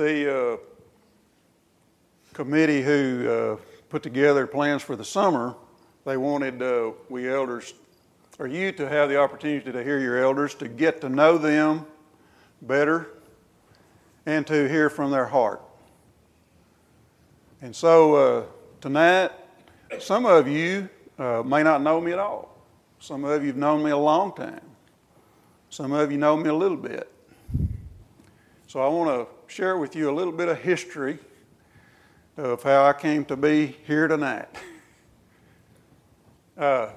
the uh, committee who uh, put together plans for the summer, they wanted uh, we elders, or you, to have the opportunity to hear your elders, to get to know them better, and to hear from their heart. And so uh, tonight, some of you uh, may not know me at all. Some of you have known me a long time. Some of you know me a little bit. So I want to share with you a little bit of history of how I came to be here tonight. Uh,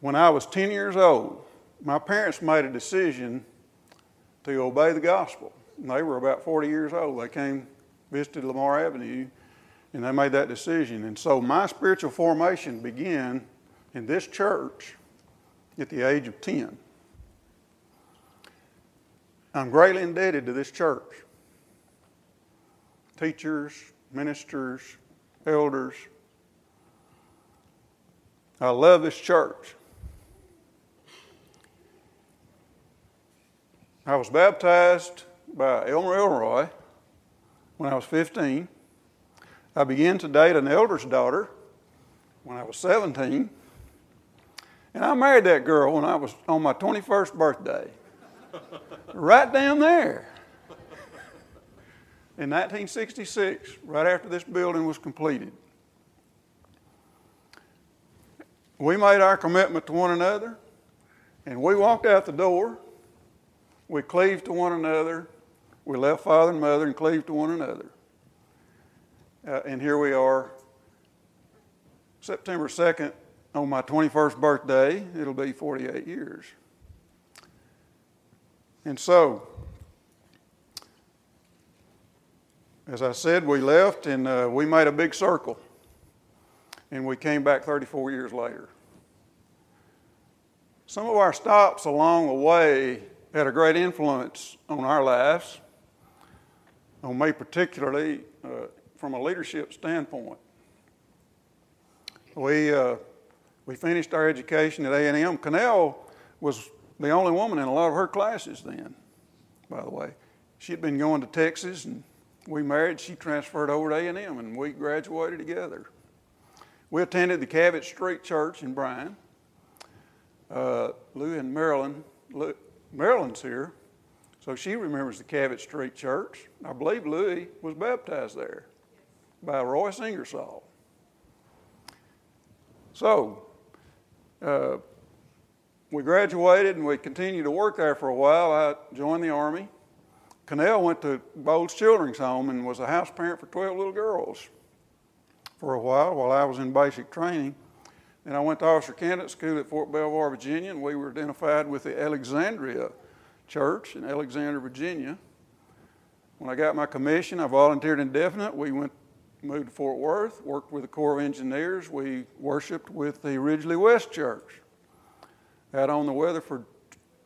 when I was 10 years old, my parents made a decision to obey the gospel. They were about 40 years old. They came, visited Lamar Avenue, and they made that decision. And so my spiritual formation began in this church at the age of 10. I'm greatly indebted to this church. Teachers, ministers, elders. I love this church. I was baptized by Elmer Elroy when I was 15. I began to date an elder's daughter when I was 17. And I married that girl when I was on my 21st birthday. Right down there. In 1966, right after this building was completed. We made our commitment to one another, and we walked out the door. We cleaved to one another. We left father and mother and cleaved to one another. Uh, and here we are, September 2nd, on my 21st birthday. It'll be 48 years. And so, as I said, we left and uh, we made a big circle. And we came back 34 years later. Some of our stops along the way had a great influence on our lives, on me particularly, uh, from a leadership standpoint. We, uh, we finished our education at A&M. Cannell was the only woman in a lot of her classes then, by the way. She'd been going to Texas and we married. She transferred over to A&M and we graduated together. We attended the Cabot Street Church in Bryan. Uh, Lou and Marilyn, Lou, Marilyn's here, so she remembers the Cabot Street Church. I believe Louis was baptized there by Royce Ingersoll. So, uh, we graduated and we continued to work there for a while. I joined the Army. Cannell went to Boles Children's Home and was a house parent for 12 little girls for a while while I was in basic training. Then I went to Officer Candidate School at Fort Belvoir, Virginia, and we were identified with the Alexandria Church in Alexandria, Virginia. When I got my commission, I volunteered indefinite. We went moved to Fort Worth, worked with the Corps of Engineers. We worshiped with the Ridglea West Church. Out on the Weatherford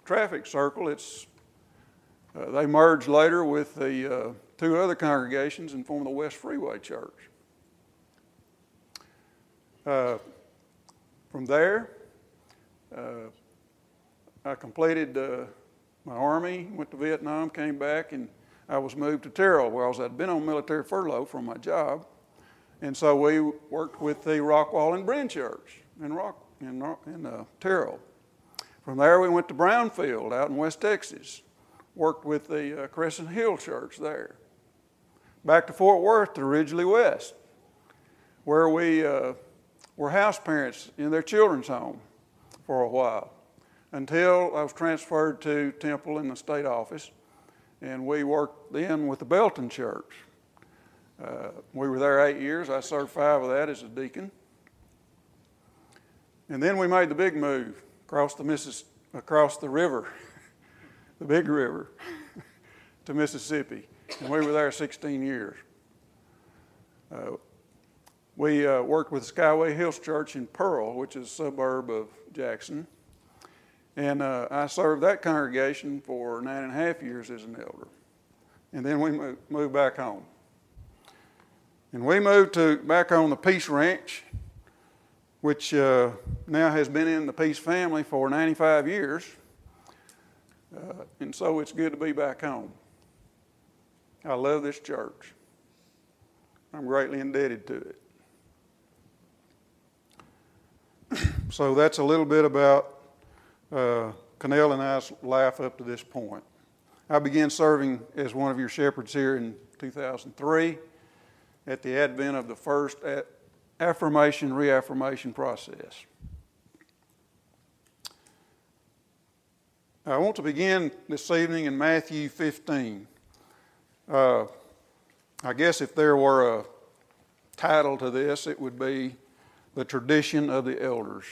traffic circle, it's uh, they merged later with the uh, two other congregations and formed the West Freeway Church. Uh, from there, uh, I completed uh, my Army, went to Vietnam, came back, and I was moved to Terrell, where I was, I'd been on military furlough from my job. And so we worked with the Rockwall and Bren Church in, Rock, in, in uh, Terrell. From there, we went to Brownfield out in West Texas, worked with the uh, Crescent Hill Church there. Back to Fort Worth to Ridglea West, where we uh, were house parents in their children's home for a while until I was transferred to Temple in the state office and we worked then with the Belton Church. Uh, we were there eight years. I served five of that as a deacon. And then we made the big move across the, Missis- across the river, the big river, to Mississippi. And we were there 16 years. Uh, we uh, worked with Skyway Hills Church in Pearl, which is a suburb of Jackson. And uh, I served that congregation for nine and a half years as an elder. And then we moved, moved back home. And we moved to back on the Peace Ranch, which uh, now has been in the Peace family for 95 years. Uh, and so it's good to be back home. I love this church. I'm greatly indebted to it. so that's a little bit about uh, Cannell and I's life up to this point. I began serving as one of your shepherds here in 2003 at the advent of the first affirmation reaffirmation process. I want to begin this evening in Matthew 15. Uh, I guess if there were a title to this, it would be The Tradition of the Elders.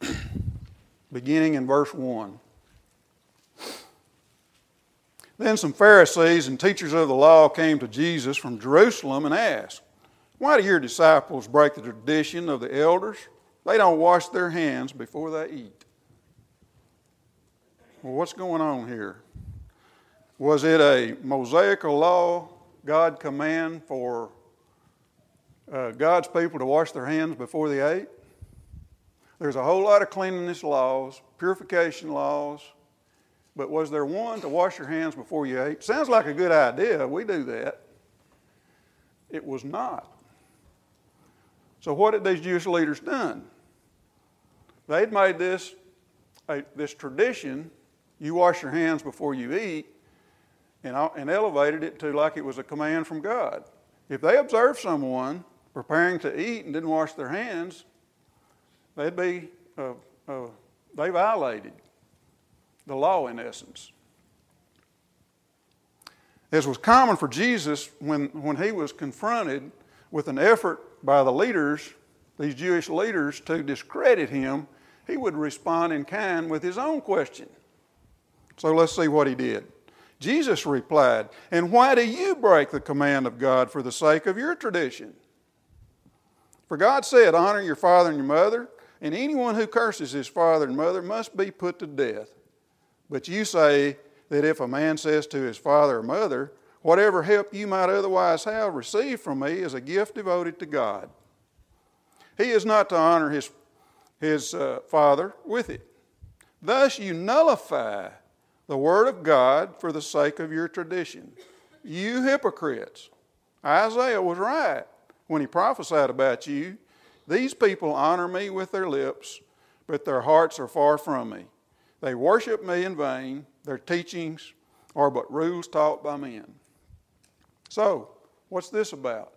Beginning in verse 1. Then some Pharisees and teachers of the law came to Jesus from Jerusalem and asked, Why do your disciples break the tradition of the elders? They don't wash their hands before they eat. Well, what's going on here? Was it a Mosaical law, God command for uh, God's people to wash their hands before they ate? There's a whole lot of cleanliness laws, purification laws, but was there one to wash your hands before you ate? Sounds like a good idea. We do that. It was not. So, what had these Jewish leaders done? They'd made this, a, this tradition you wash your hands before you eat, and, and elevated it to like it was a command from God. If they observed someone preparing to eat and didn't wash their hands, they'd be, uh, uh, they violated the law in essence. As was common for Jesus when, when he was confronted with an effort by the leaders, these Jewish leaders, to discredit him, he would respond in kind with his own question. So let's see what he did. Jesus replied, And why do you break the command of God for the sake of your tradition? For God said, Honor your father and your mother, and anyone who curses his father and mother must be put to death. But you say that if a man says to his father or mother, Whatever help you might otherwise have received from me is a gift devoted to God. He is not to honor his, his uh, father with it. Thus you nullify the Word of God for the sake of your tradition. You hypocrites. Isaiah was right when he prophesied about you. These people honor me with their lips, but their hearts are far from me. They worship me in vain. Their teachings are but rules taught by men. So, what's this about?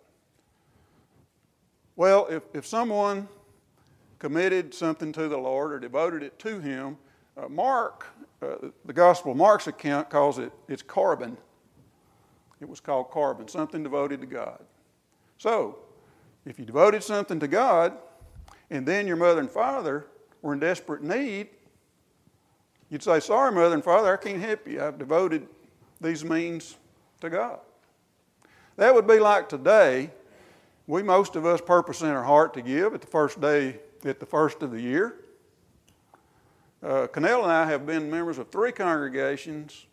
Well, if, if someone committed something to the Lord or devoted it to Him, uh, Mark, uh, the Gospel of Mark's account calls it, it's Corban. It was called Corban, something devoted to God. So, if you devoted something to God, and then your mother and father were in desperate need, you'd say, Sorry, mother and father, I can't help you. I've devoted these means to God. That would be like today. We, most of us, purpose in our heart to give at the first day, at the first of the year. Uh, Cannell and I have been members of three congregations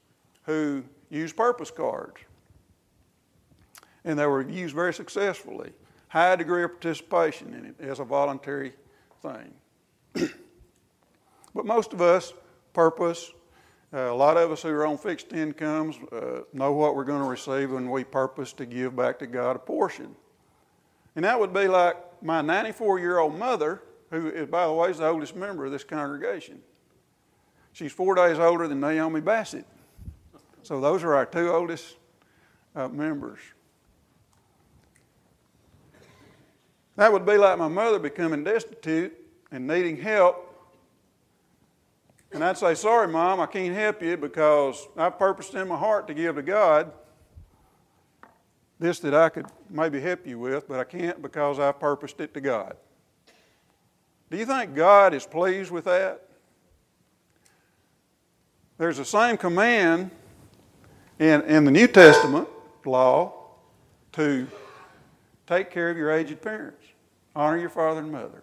who use purpose cards. And they were used very successfully. High degree of participation in it as a voluntary thing. but most of us purpose. Uh, a lot of us who are on fixed incomes uh, know what we're going to receive when we purpose to give back to God a portion. And that would be like my 94 year old mother, who, by the way, is the oldest member of this congregation. She's four days older than Naomi Bassett. So those are our two oldest uh, members. That would be like my mother becoming destitute and needing help. And I'd say, Sorry, Mom, I can't help you because I purposed in my heart to give to God this that I could maybe help you with, but I can't because I purposed it to God. Do you think God is pleased with that? There's the same command in, in the New Testament law to take care of your aged parents, honor your father and mother.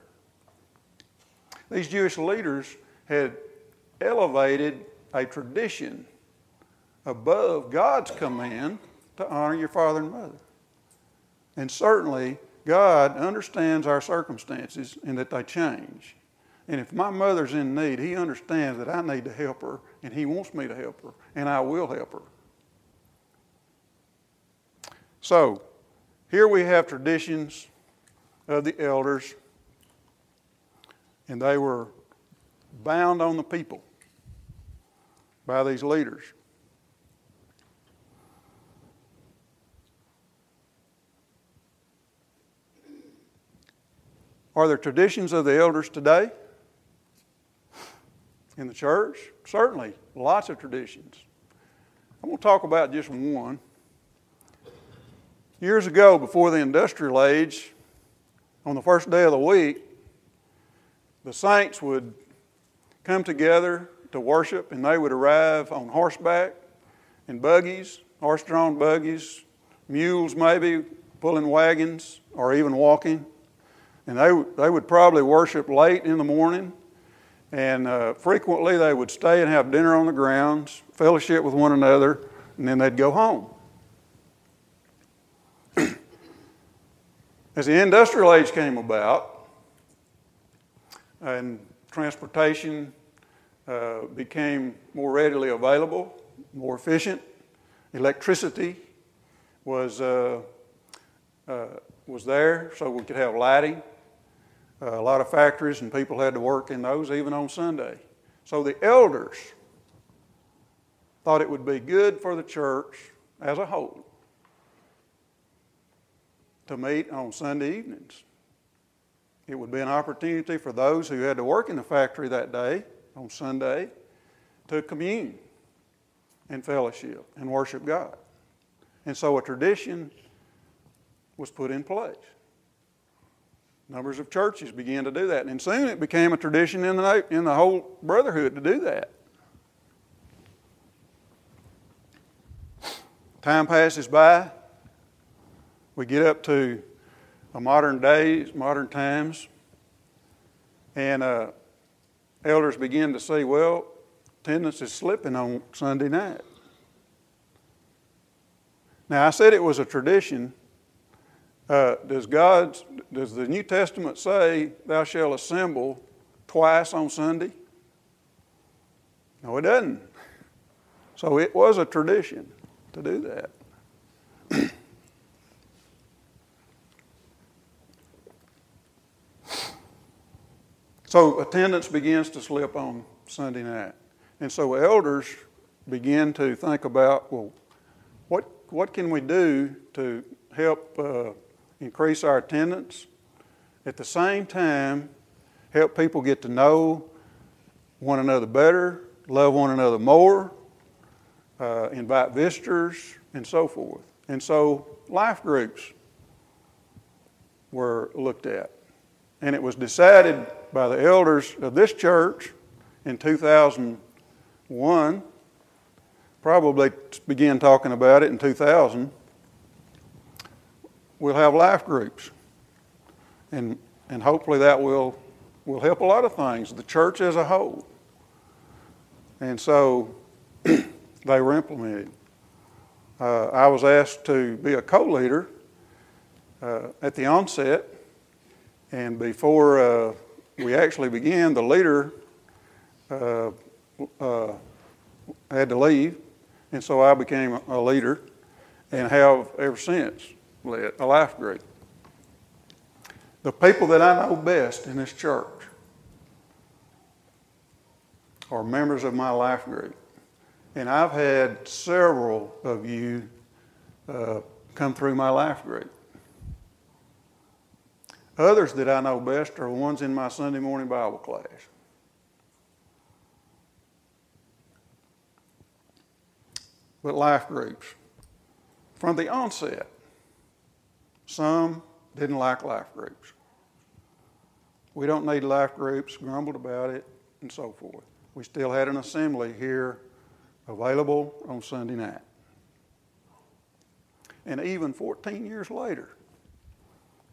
These Jewish leaders had elevated a tradition above God's command to honor your father and mother. And certainly, God understands our circumstances and that they change. And if my mother's in need, He understands that I need to help her and He wants me to help her, and I will help her. So, here we have traditions of the elders, and they were bound on the people by these leaders. Are there traditions of the elders today in the church? Certainly, lots of traditions. I'm going to talk about just one. Years ago, before the industrial age, on the first day of the week, the saints would come together to worship, and they would arrive on horseback in buggies, horse drawn buggies, mules maybe, pulling wagons, or even walking. And they, they would probably worship late in the morning, and uh, frequently they would stay and have dinner on the grounds, fellowship with one another, and then they'd go home. As the industrial age came about, and transportation uh, became more readily available, more efficient. Electricity was, uh, uh, was there so we could have lighting. Uh, a lot of factories and people had to work in those even on Sunday. So the elders thought it would be good for the church as a whole to meet on Sunday evenings. It would be an opportunity for those who had to work in the factory that day on Sunday to commune and fellowship and worship God. And so a tradition was put in place. Numbers of churches began to do that. And soon it became a tradition in the, in the whole brotherhood to do that. Time passes by. We get up to modern days, modern times, and uh, elders begin to say, well, attendance is slipping on Sunday night. Now, I said it was a tradition. Uh, does God, does the New Testament say, thou shalt assemble twice on Sunday? No, it doesn't. So it was a tradition to do that. So attendance begins to slip on Sunday night. And so elders begin to think about well, what, what can we do to help uh, increase our attendance? At the same time, help people get to know one another better, love one another more, uh, invite visitors, and so forth. And so life groups were looked at. And it was decided by the elders of this church in 2001, probably began talking about it in 2000. We'll have life groups. And, and hopefully that will, will help a lot of things, the church as a whole. And so they were implemented. Uh, I was asked to be a co leader uh, at the onset and before uh, we actually began, the leader uh, uh, had to leave, and so I became a leader and have ever since led a life group. The people that I know best in this church are members of my life group. And I've had several of you uh, come through my life group. Others that I know best are ones in my Sunday morning Bible class. But life groups. From the onset, some didn't like life groups. We don't need life groups, grumbled about it, and so forth. We still had an assembly here available on Sunday night. And even 14 years later,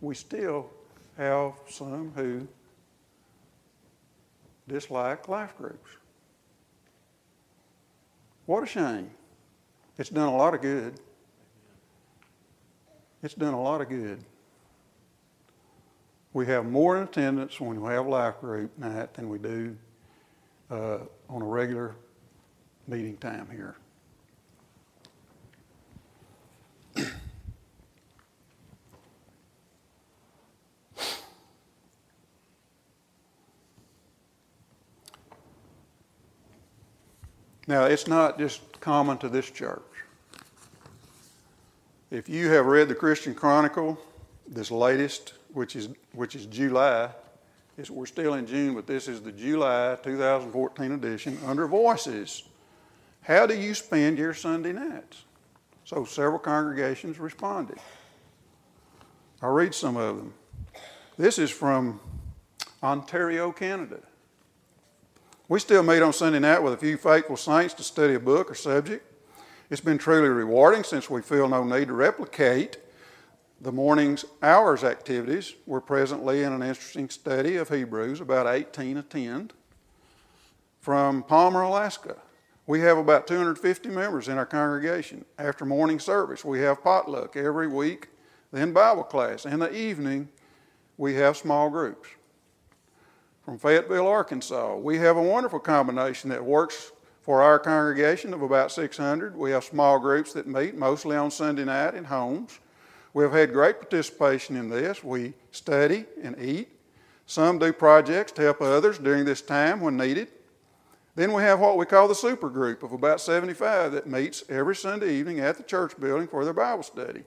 we still have some who dislike life groups. What a shame. It's done a lot of good. It's done a lot of good. We have more attendance when we have life group night than we do uh, on a regular meeting time here. Now, it's not just common to this church. If you have read the Christian Chronicle, this latest, which is, which is July, it's, we're still in June, but this is the July 2014 edition under Voices. How do you spend your Sunday nights? So several congregations responded. I'll read some of them. This is from Ontario, Canada. We still meet on Sunday night with a few faithful saints to study a book or subject. It's been truly rewarding since we feel no need to replicate the morning's hours activities. We're presently in an interesting study of Hebrews, about 18 attend, from Palmer, Alaska. We have about 250 members in our congregation. After morning service, we have potluck every week, then Bible class. In the evening, we have small groups from Fayetteville, Arkansas. We have a wonderful combination that works for our congregation of about 600. We have small groups that meet mostly on Sunday night in homes. We have had great participation in this. We study and eat. Some do projects to help others during this time when needed. Then we have what we call the super group of about 75 that meets every Sunday evening at the church building for their Bible study.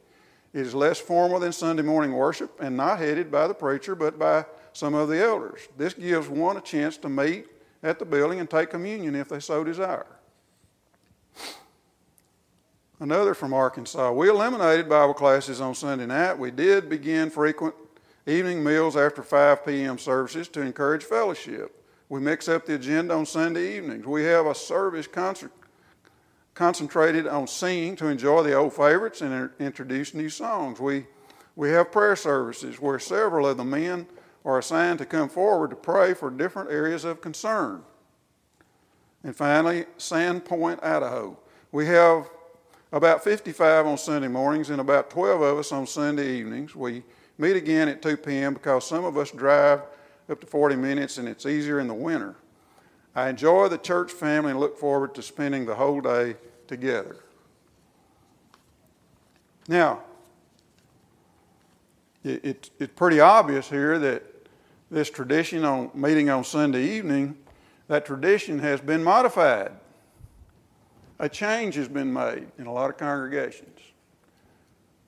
It is less formal than Sunday morning worship and not headed by the preacher but by some of the elders. This gives one a chance to meet at the building and take communion if they so desire. Another from Arkansas. We eliminated Bible classes on Sunday night. We did begin frequent evening meals after 5 p.m. services to encourage fellowship. We mix up the agenda on Sunday evenings. We have a service concert, concentrated on singing to enjoy the old favorites and introduce new songs. We, we have prayer services where several of the men are assigned to come forward to pray for different areas of concern. And finally, Sandpoint, Idaho. We have about 55 on Sunday mornings and about 12 of us on Sunday evenings. We meet again at 2 p.m. because some of us drive up to 40 minutes and it's easier in the winter. I enjoy the church family and look forward to spending the whole day together. Now, it, it, it's pretty obvious here that this tradition on meeting on Sunday evening, that tradition has been modified. A change has been made in a lot of congregations.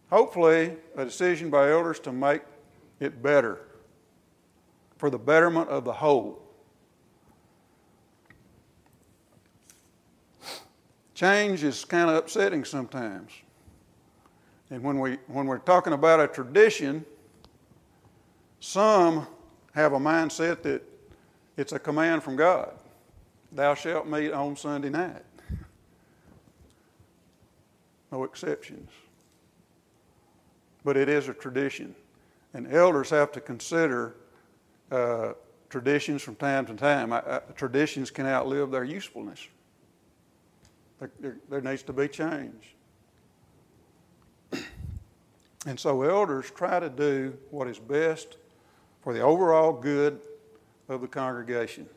Hopefully, a decision by elders to make it better for the betterment of the whole. Change is kind of upsetting sometimes. And when, we, when we're talking about a tradition, some have a mindset that it's a command from God. Thou shalt meet on Sunday night. No exceptions. But it is a tradition. And elders have to consider uh, traditions from time to time. I, I, traditions can outlive their usefulness. There, there, there needs to be change. and so elders try to do what is best for the overall good of the congregation.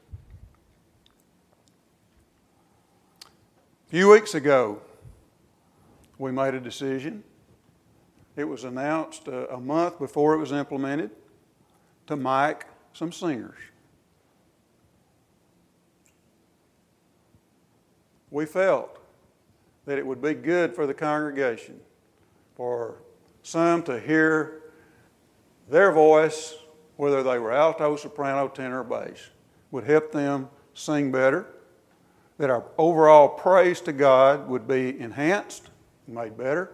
A few weeks ago, we made a decision. It was announced a, a month before it was implemented to mic some singers. We felt that it would be good for the congregation for some to hear their voice whether they were alto, soprano, tenor, or bass, would help them sing better, that our overall praise to God would be enhanced, made better.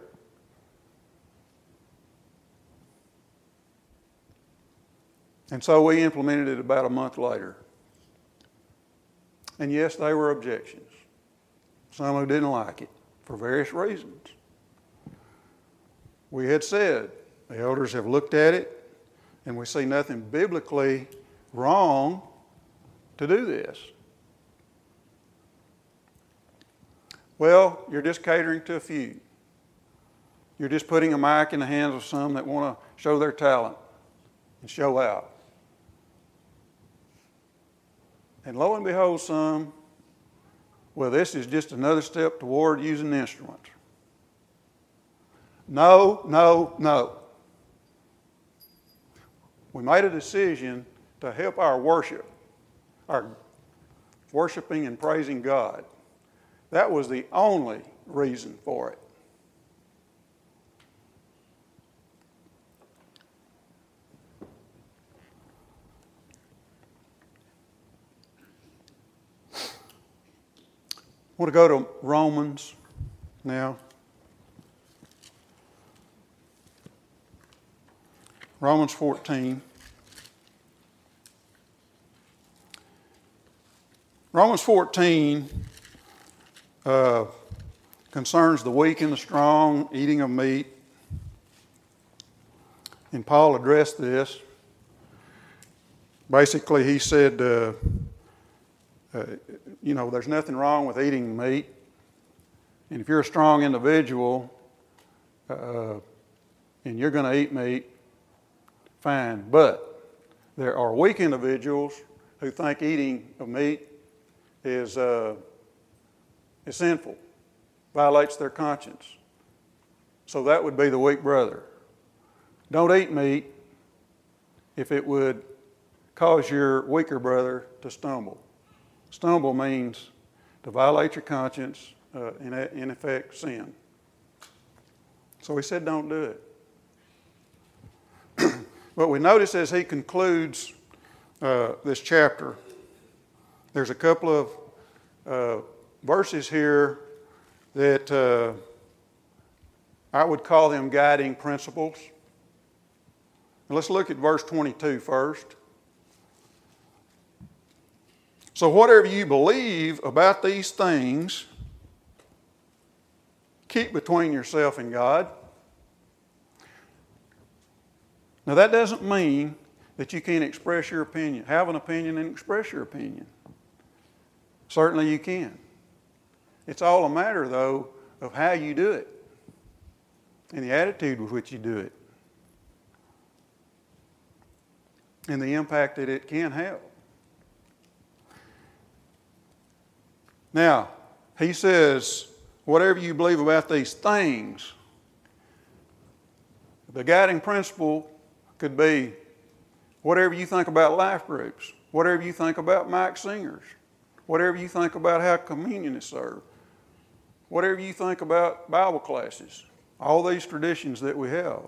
And so we implemented it about a month later. And yes, there were objections. Some who didn't like it for various reasons. We had said, the elders have looked at it, and we see nothing biblically wrong to do this. Well, you're just catering to a few. You're just putting a mic in the hands of some that want to show their talent and show out. And lo and behold, some well, this is just another step toward using instruments. No, no, no. We made a decision to help our worship, our worshiping and praising God. That was the only reason for it. I want to go to Romans now. Romans 14. Romans 14 uh, concerns the weak and the strong eating of meat. And Paul addressed this. Basically, he said, uh, uh, you know, there's nothing wrong with eating meat. And if you're a strong individual uh, and you're going to eat meat, fine. But there are weak individuals who think eating of meat is, uh, is sinful, violates their conscience. So that would be the weak brother. Don't eat meat if it would cause your weaker brother to stumble. Stumble means to violate your conscience, uh, in, in effect, sin. So he said, don't do it. But we notice as he concludes uh, this chapter, there's a couple of uh, verses here that uh, I would call them guiding principles. let's look at verse 22 first. So, whatever you believe about these things, keep between yourself and God. Now, that doesn't mean that you can't express your opinion. Have an opinion and express your opinion. Certainly, you can. It's all a matter, though, of how you do it and the attitude with which you do it and the impact that it can have. Now, he says, whatever you believe about these things, the guiding principle could be whatever you think about life groups, whatever you think about mic singers, whatever you think about how communion is served, whatever you think about Bible classes, all these traditions that we have,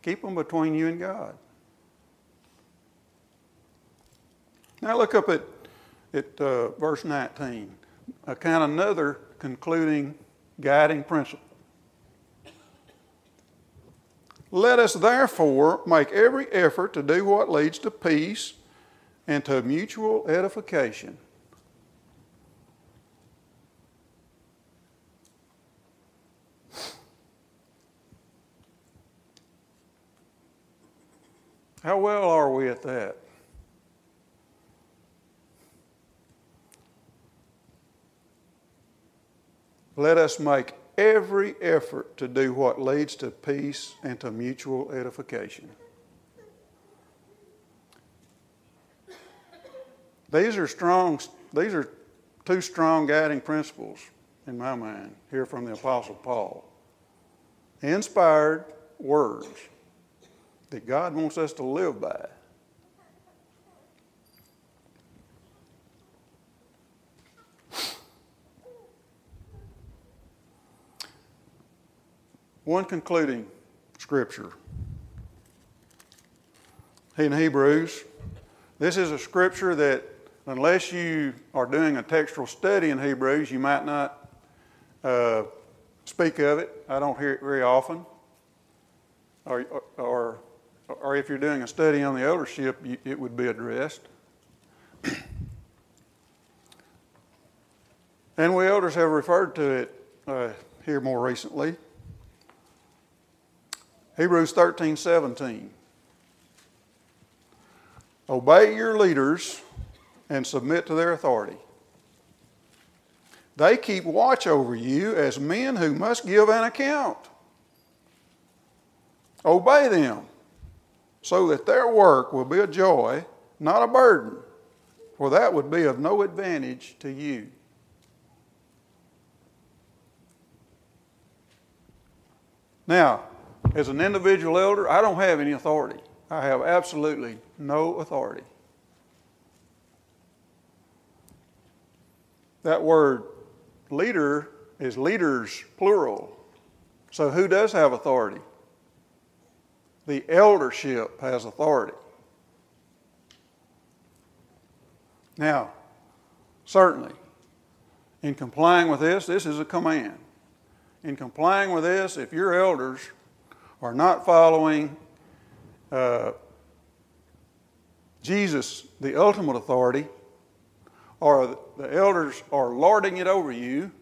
keep them between you and God. Now look up at, at uh, verse 19 a kind of another concluding guiding principle. Let us therefore make every effort to do what leads to peace and to mutual edification. How well are we at that? Let us make every effort to do what leads to peace and to mutual edification. These are strong, these are two strong guiding principles in my mind here from the Apostle Paul. Inspired words that God wants us to live by. One concluding scripture. In Hebrews, this is a scripture that, unless you are doing a textual study in Hebrews, you might not uh, speak of it. I don't hear it very often. Or, or, or if you're doing a study on the eldership, it would be addressed. and we elders have referred to it uh, here more recently. Hebrews 13 17. Obey your leaders and submit to their authority. They keep watch over you as men who must give an account. Obey them so that their work will be a joy, not a burden, for that would be of no advantage to you. Now, as an individual elder, I don't have any authority. I have absolutely no authority. That word leader is leaders, plural. So who does have authority? The eldership has authority. Now, certainly, in complying with this, this is a command. In complying with this, if your elders are not following uh, Jesus, the ultimate authority, or the elders are lording it over you,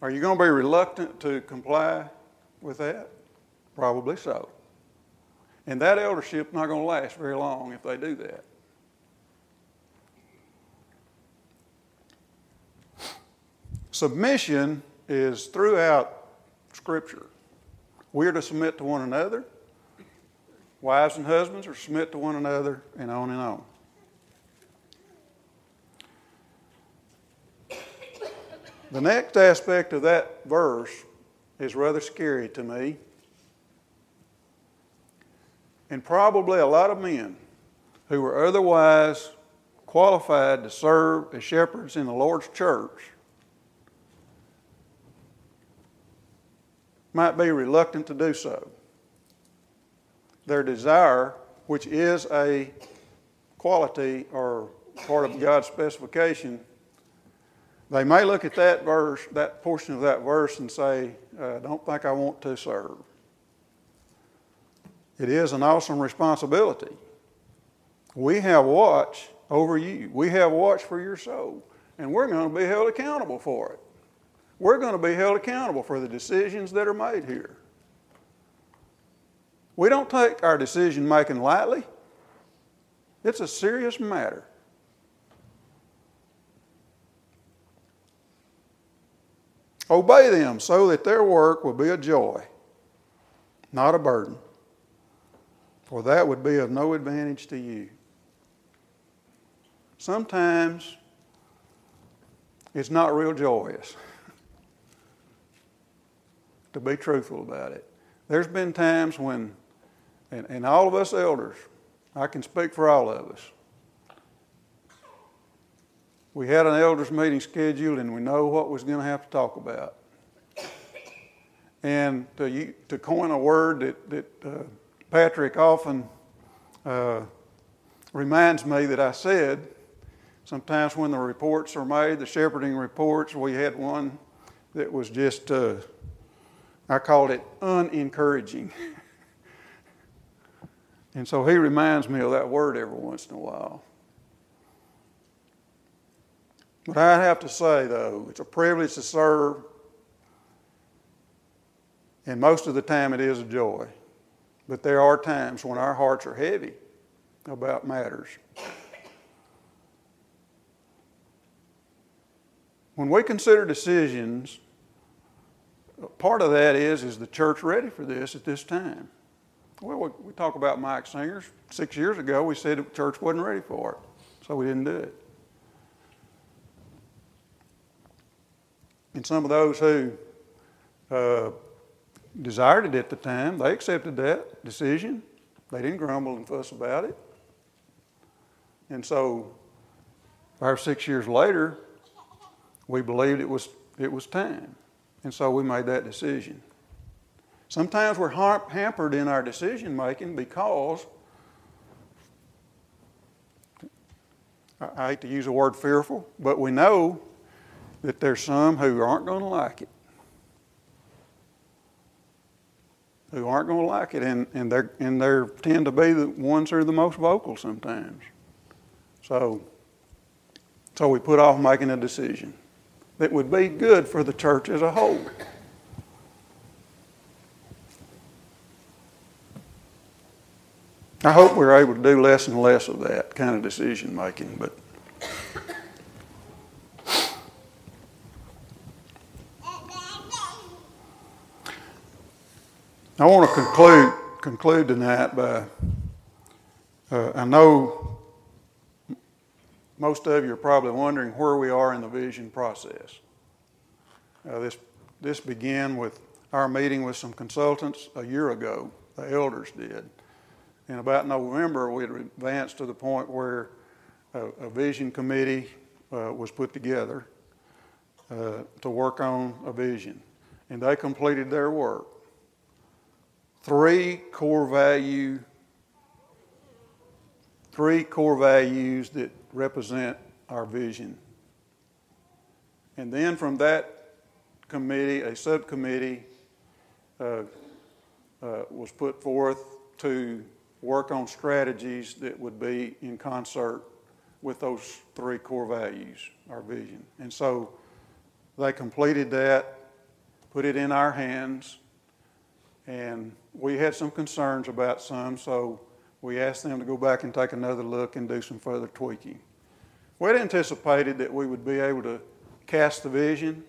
are you going to be reluctant to comply with that? Probably so. And that eldership not going to last very long if they do that. Submission is throughout Scripture. We are to submit to one another. Wives and husbands are submit to one another, and on and on. The next aspect of that verse is rather scary to me. And probably a lot of men who were otherwise qualified to serve as shepherds in the Lord's church might be reluctant to do so. Their desire, which is a quality or part of God's specification, they may look at that verse, that portion of that verse, and say, uh, Don't think I want to serve. It is an awesome responsibility. We have watch over you, we have watch for your soul, and we're going to be held accountable for it we're going to be held accountable for the decisions that are made here. We don't take our decision making lightly, it's a serious matter. Obey them so that their work will be a joy, not a burden, for that would be of no advantage to you. Sometimes it's not real joyous to be truthful about it. There's been times when, and, and all of us elders, I can speak for all of us, we had an elders meeting scheduled and we know what was going to have to talk about. And to, to coin a word that, that uh, Patrick often uh, reminds me that I said, sometimes when the reports are made, the shepherding reports, we had one that was just uh, I called it unencouraging. and so he reminds me of that word every once in a while. But I have to say, though, it's a privilege to serve, and most of the time it is a joy. But there are times when our hearts are heavy about matters. When we consider decisions part of that is, is the church ready for this at this time? Well, we, we talk about mic singers. Six years ago, we said the church wasn't ready for it, so we didn't do it. And some of those who uh, desired it at the time, they accepted that decision. They didn't grumble and fuss about it. And so, five or six years later, we believed it was, it was time. And so we made that decision. Sometimes we're hampered in our decision making because I hate to use the word fearful, but we know that there's some who aren't going to like it. Who aren't going to like it, and, and, they and they tend to be the ones who are the most vocal sometimes. So, so we put off making a decision that would be good for the church as a whole. I hope we're able to do less and less of that kind of decision making, but I want to conclude conclude tonight by uh, I know most of you are probably wondering where we are in the vision process. Uh, this, this began with our meeting with some consultants a year ago. The elders did. And about November, we had advanced to the point where a, a vision committee uh, was put together uh, to work on a vision. And they completed their work. Three core value, three core values that represent our vision. And then from that committee, a subcommittee uh, uh, was put forth to work on strategies that would be in concert with those three core values, our vision. And so they completed that, put it in our hands, and we had some concerns about some, so we asked them to go back and take another look and do some further tweaking. We had anticipated that we would be able to cast the vision.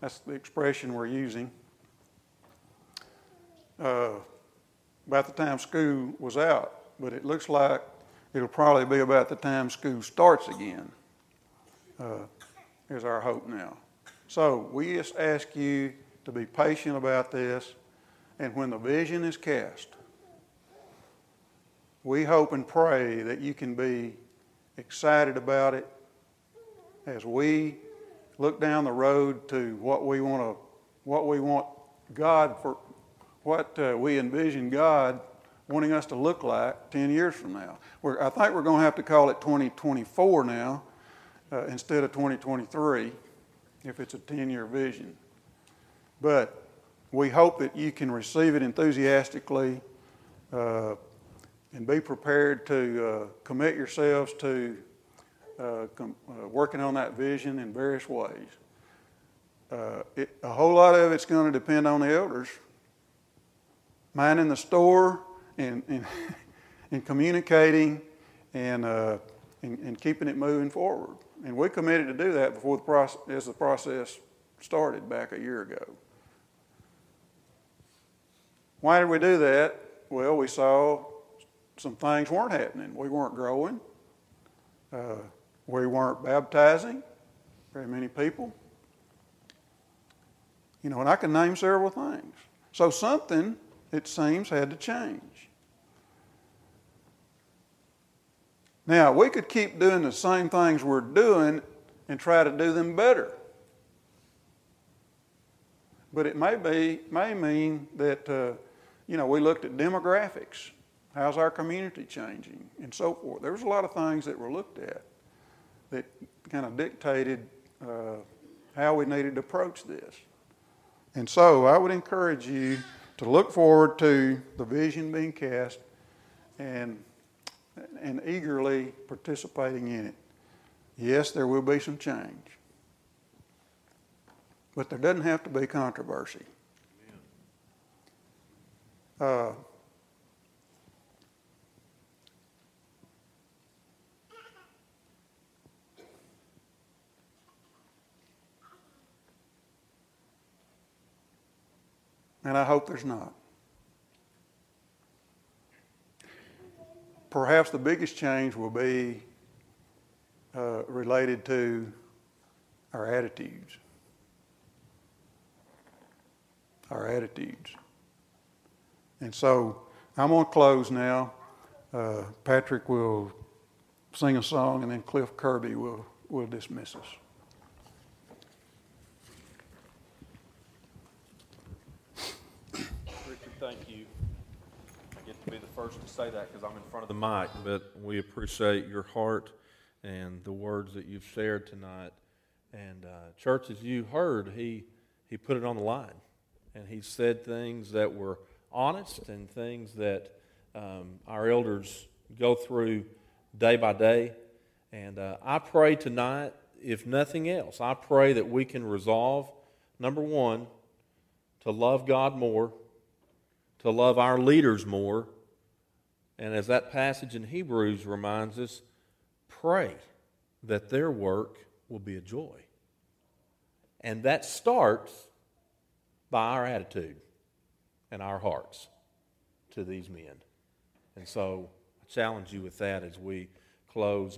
That's the expression we're using. Uh, about the time school was out, but it looks like it'll probably be about the time school starts again, uh, is our hope now. So we just ask you to be patient about this, and when the vision is cast, we hope and pray that you can be excited about it as we look down the road to what we want to, what we want God for, what uh, we envision God wanting us to look like 10 years from now. We're, I think we're going to have to call it 2024 now uh, instead of 2023 if it's a 10 year vision. But we hope that you can receive it enthusiastically uh, and be prepared to uh, commit yourselves to uh, com- uh, working on that vision in various ways. It, a whole lot of it's going to depend on the elders minding the store and, and, and communicating and, uh, and, and, keeping it moving forward. And we committed to do that before the process, as the process started back a year ago. Why did we do that? Well, we saw some things weren't happening. We weren't growing. Uh, we weren't baptizing very many people. You know, and I can name several things. So something, it seems, had to change. Now, we could keep doing the same things we're doing and try to do them better. But it may be may mean that uh, you know we looked at demographics. How's our community changing and so forth. There was a lot of things that were looked at that kind of dictated uh, how we needed to approach this. And so I would encourage you to look forward to the vision being cast and, and eagerly participating in it. Yes, there will be some change, but there doesn't have to be controversy. Uh, and I hope there's not. Perhaps the biggest change will be uh, related to our attitudes. Our attitudes. And so I'm going to close now. Uh, Patrick will sing a song, and then Cliff Kirby will, will dismiss us. First to say that because I'm in front of the mic, but we appreciate your heart and the words that you've shared tonight. And uh, church, as you heard, he he put it on the line, and he said things that were honest and things that um, our elders go through day by day. And uh, I pray tonight, if nothing else, I pray that we can resolve number one to love God more, to love our leaders more and as that passage in Hebrews reminds us, pray that their work will be a joy. And that starts by our attitude and our hearts to these men. And so I challenge you with that as we close.